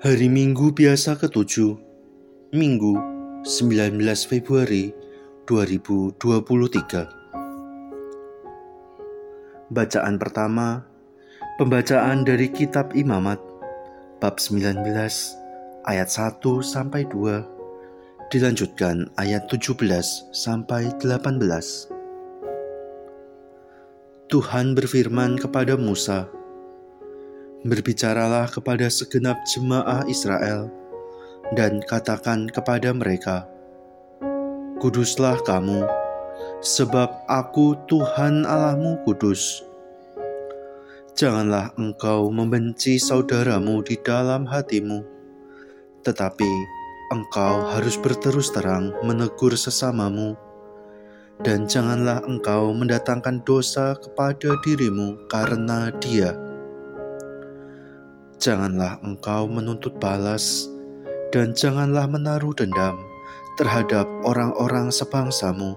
Hari Minggu biasa ketujuh, Minggu 19 Februari 2023. Bacaan pertama, pembacaan dari kitab Imamat bab 19 ayat 1 sampai 2 dilanjutkan ayat 17 sampai 18. Tuhan berfirman kepada Musa, Berbicaralah kepada segenap jemaah Israel dan katakan kepada mereka, Kuduslah kamu, sebab aku Tuhan Allahmu kudus. Janganlah engkau membenci saudaramu di dalam hatimu, tetapi engkau harus berterus terang menegur sesamamu, dan janganlah engkau mendatangkan dosa kepada dirimu karena dia janganlah engkau menuntut balas, dan janganlah menaruh dendam terhadap orang-orang sebangsamu,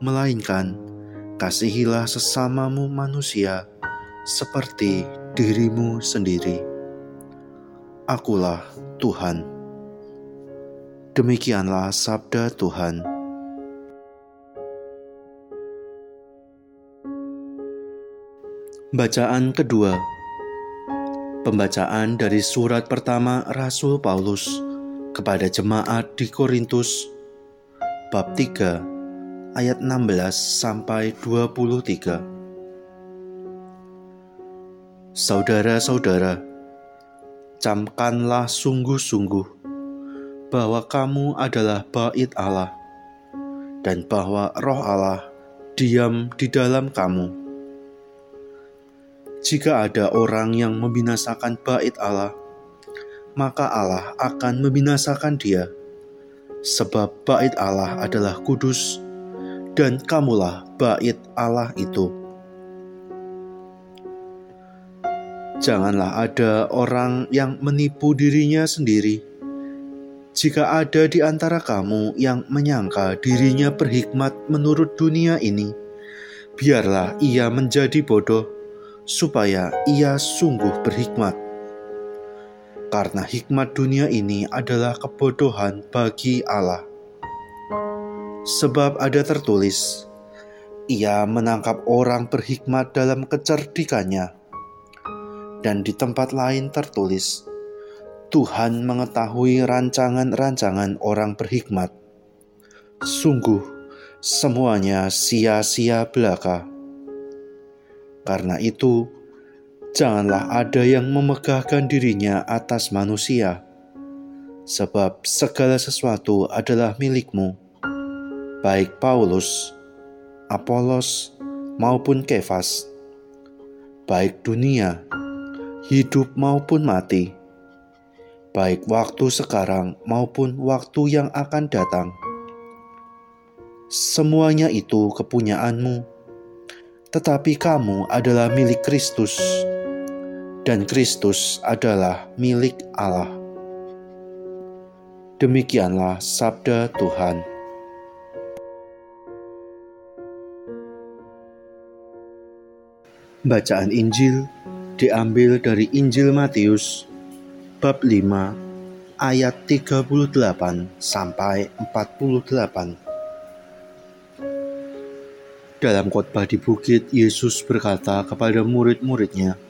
melainkan kasihilah sesamamu manusia seperti dirimu sendiri. Akulah Tuhan. Demikianlah sabda Tuhan. Bacaan kedua Pembacaan dari surat pertama Rasul Paulus kepada jemaat di Korintus bab 3 ayat 16 sampai 23. Saudara-saudara, camkanlah sungguh-sungguh bahwa kamu adalah bait Allah dan bahwa roh Allah diam di dalam kamu jika ada orang yang membinasakan bait Allah, maka Allah akan membinasakan dia, sebab bait Allah adalah kudus, dan kamulah bait Allah itu. Janganlah ada orang yang menipu dirinya sendiri. Jika ada di antara kamu yang menyangka dirinya berhikmat menurut dunia ini, biarlah ia menjadi bodoh supaya ia sungguh berhikmat. Karena hikmat dunia ini adalah kebodohan bagi Allah. Sebab ada tertulis, ia menangkap orang berhikmat dalam kecerdikannya. Dan di tempat lain tertulis, Tuhan mengetahui rancangan-rancangan orang berhikmat. Sungguh, semuanya sia-sia belaka. Karena itu, janganlah ada yang memegahkan dirinya atas manusia, sebab segala sesuatu adalah milikmu, baik Paulus, Apolos, maupun Kefas, baik dunia, hidup maupun mati, baik waktu sekarang maupun waktu yang akan datang. Semuanya itu kepunyaanmu tetapi kamu adalah milik Kristus, dan Kristus adalah milik Allah. Demikianlah sabda Tuhan. Bacaan Injil diambil dari Injil Matius bab 5 ayat 38 sampai 48. Dalam khotbah di bukit, Yesus berkata kepada murid-muridnya,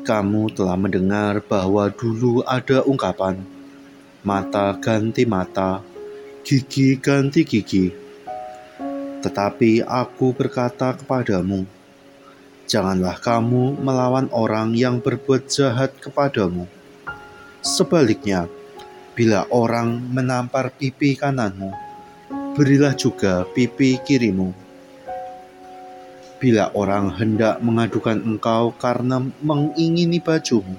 "Kamu telah mendengar bahwa dulu ada ungkapan, 'Mata ganti mata, gigi ganti gigi.' Tetapi Aku berkata kepadamu, janganlah kamu melawan orang yang berbuat jahat kepadamu. Sebaliknya, bila orang menampar pipi kananmu, berilah juga pipi kirimu. Bila orang hendak mengadukan engkau karena mengingini bajumu,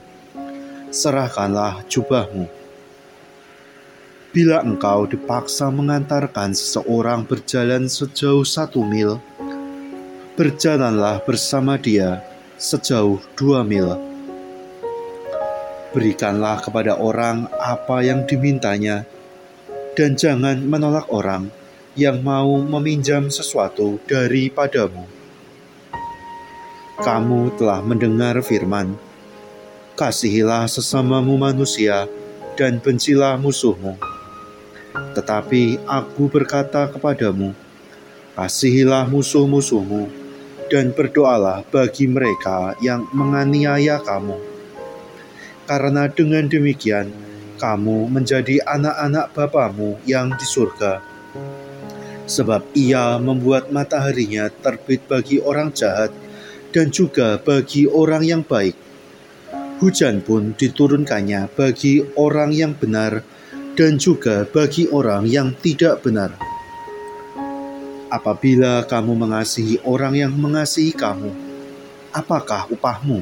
serahkanlah jubahmu. Bila engkau dipaksa mengantarkan seseorang berjalan sejauh satu mil, berjalanlah bersama dia sejauh dua mil. Berikanlah kepada orang apa yang dimintanya, dan jangan menolak orang yang mau meminjam sesuatu daripadamu. Kamu telah mendengar firman, kasihilah sesamamu manusia dan bencilah musuhmu. Tetapi aku berkata kepadamu, kasihilah musuh-musuhmu dan berdoalah bagi mereka yang menganiaya kamu. Karena dengan demikian, kamu menjadi anak-anak Bapamu yang di surga. Sebab ia membuat mataharinya terbit bagi orang jahat dan juga bagi orang yang baik. Hujan pun diturunkannya bagi orang yang benar dan juga bagi orang yang tidak benar. Apabila kamu mengasihi orang yang mengasihi kamu, apakah upahmu?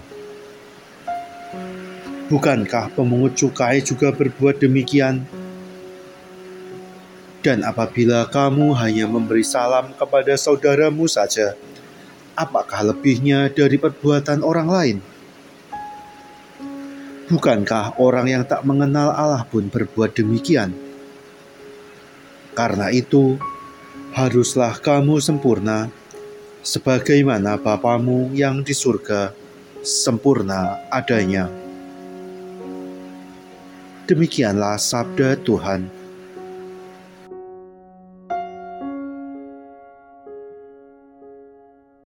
Bukankah pemungut cukai juga berbuat demikian? Dan apabila kamu hanya memberi salam kepada saudaramu saja, apakah lebihnya dari perbuatan orang lain? Bukankah orang yang tak mengenal Allah pun berbuat demikian? Karena itu, haruslah kamu sempurna, sebagaimana Bapamu yang di surga sempurna adanya. Demikianlah sabda Tuhan.